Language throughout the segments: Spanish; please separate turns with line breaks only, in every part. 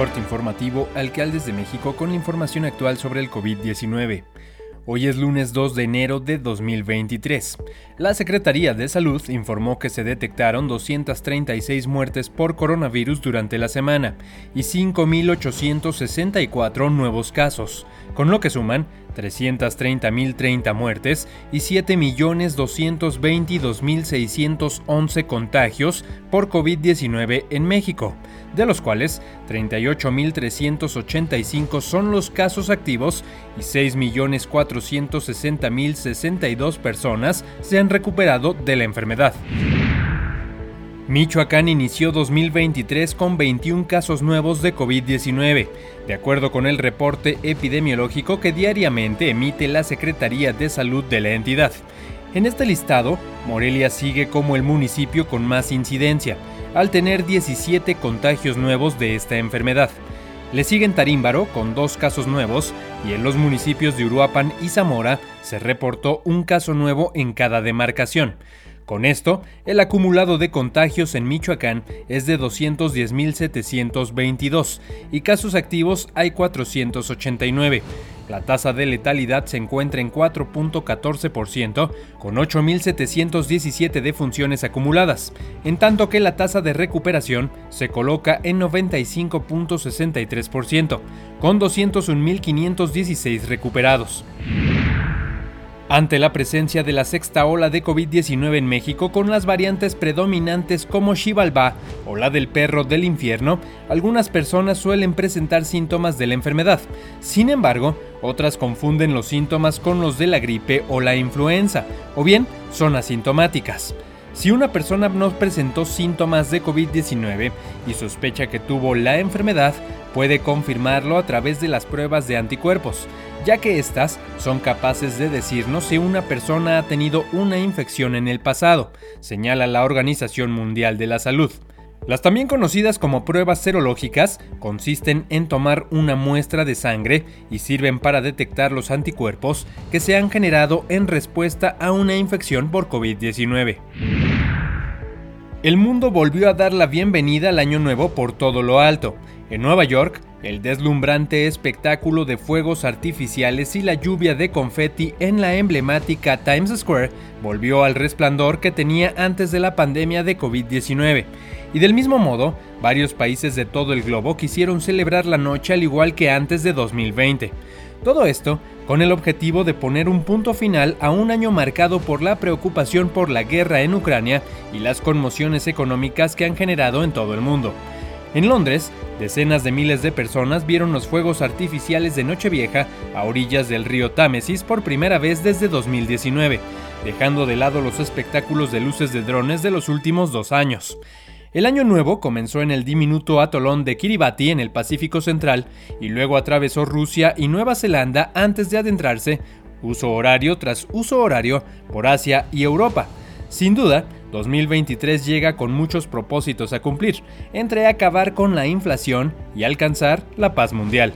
Corte informativo Alcaldes de México con la información actual sobre el COVID-19. Hoy es lunes 2 de enero de 2023. La Secretaría de Salud informó que se detectaron 236 muertes por coronavirus durante la semana y 5.864 nuevos casos, con lo que suman 330.030 muertes y 7.222.611 contagios por COVID-19 en México, de los cuales 38.385 son los casos activos y 6.460.062 personas se han recuperado de la enfermedad. Michoacán inició 2023 con 21 casos nuevos de COVID-19, de acuerdo con el reporte epidemiológico que diariamente emite la Secretaría de Salud de la entidad. En este listado, Morelia sigue como el municipio con más incidencia, al tener 17 contagios nuevos de esta enfermedad. Le siguen Tarímbaro con dos casos nuevos y en los municipios de Uruapan y Zamora se reportó un caso nuevo en cada demarcación. Con esto, el acumulado de contagios en Michoacán es de 210.722 y casos activos hay 489. La tasa de letalidad se encuentra en 4.14%, con 8.717 defunciones acumuladas, en tanto que la tasa de recuperación se coloca en 95.63%, con 201.516 recuperados ante la presencia de la sexta ola de COVID-19 en México con las variantes predominantes como Xibalbá o la del perro del infierno, algunas personas suelen presentar síntomas de la enfermedad. Sin embargo, otras confunden los síntomas con los de la gripe o la influenza, o bien son asintomáticas. Si una persona no presentó síntomas de COVID-19 y sospecha que tuvo la enfermedad, puede confirmarlo a través de las pruebas de anticuerpos, ya que éstas son capaces de decirnos si una persona ha tenido una infección en el pasado, señala la Organización Mundial de la Salud. Las también conocidas como pruebas serológicas consisten en tomar una muestra de sangre y sirven para detectar los anticuerpos que se han generado en respuesta a una infección por COVID-19. El mundo volvió a dar la bienvenida al año nuevo por todo lo alto. En Nueva York, el deslumbrante espectáculo de fuegos artificiales y la lluvia de confeti en la emblemática Times Square volvió al resplandor que tenía antes de la pandemia de COVID-19. Y del mismo modo, varios países de todo el globo quisieron celebrar la noche al igual que antes de 2020. Todo esto con el objetivo de poner un punto final a un año marcado por la preocupación por la guerra en Ucrania y las conmociones económicas que han generado en todo el mundo. En Londres, decenas de miles de personas vieron los fuegos artificiales de Nochevieja a orillas del río Támesis por primera vez desde 2019, dejando de lado los espectáculos de luces de drones de los últimos dos años. El año nuevo comenzó en el diminuto atolón de Kiribati en el Pacífico Central y luego atravesó Rusia y Nueva Zelanda antes de adentrarse, uso horario tras uso horario, por Asia y Europa. Sin duda, 2023 llega con muchos propósitos a cumplir, entre acabar con la inflación y alcanzar la paz mundial.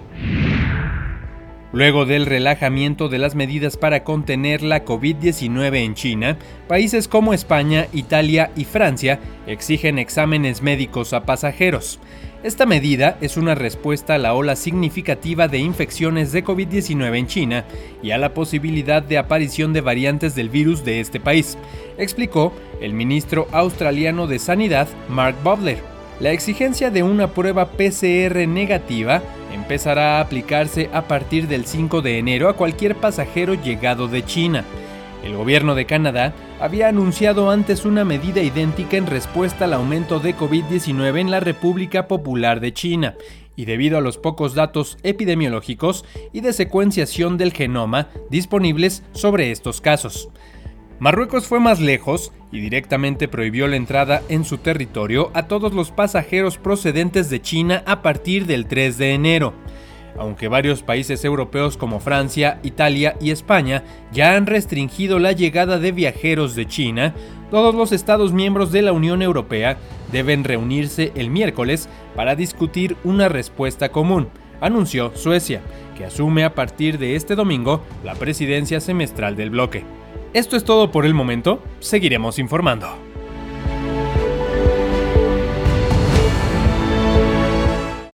Luego del relajamiento de las medidas para contener la COVID-19 en China, países como España, Italia y Francia exigen exámenes médicos a pasajeros. Esta medida es una respuesta a la ola significativa de infecciones de COVID-19 en China y a la posibilidad de aparición de variantes del virus de este país, explicó el ministro australiano de Sanidad, Mark Butler. La exigencia de una prueba PCR negativa empezará a aplicarse a partir del 5 de enero a cualquier pasajero llegado de China. El gobierno de Canadá había anunciado antes una medida idéntica en respuesta al aumento de COVID-19 en la República Popular de China, y debido a los pocos datos epidemiológicos y de secuenciación del genoma disponibles sobre estos casos. Marruecos fue más lejos y directamente prohibió la entrada en su territorio a todos los pasajeros procedentes de China a partir del 3 de enero aunque varios países europeos como Francia, Italia y España ya han restringido la llegada de viajeros de China, todos los Estados miembros de la Unión Europea deben reunirse el miércoles para discutir una respuesta común, anunció Suecia, que asume a partir de este domingo la presidencia semestral del bloque. Esto es todo por el momento, seguiremos informando.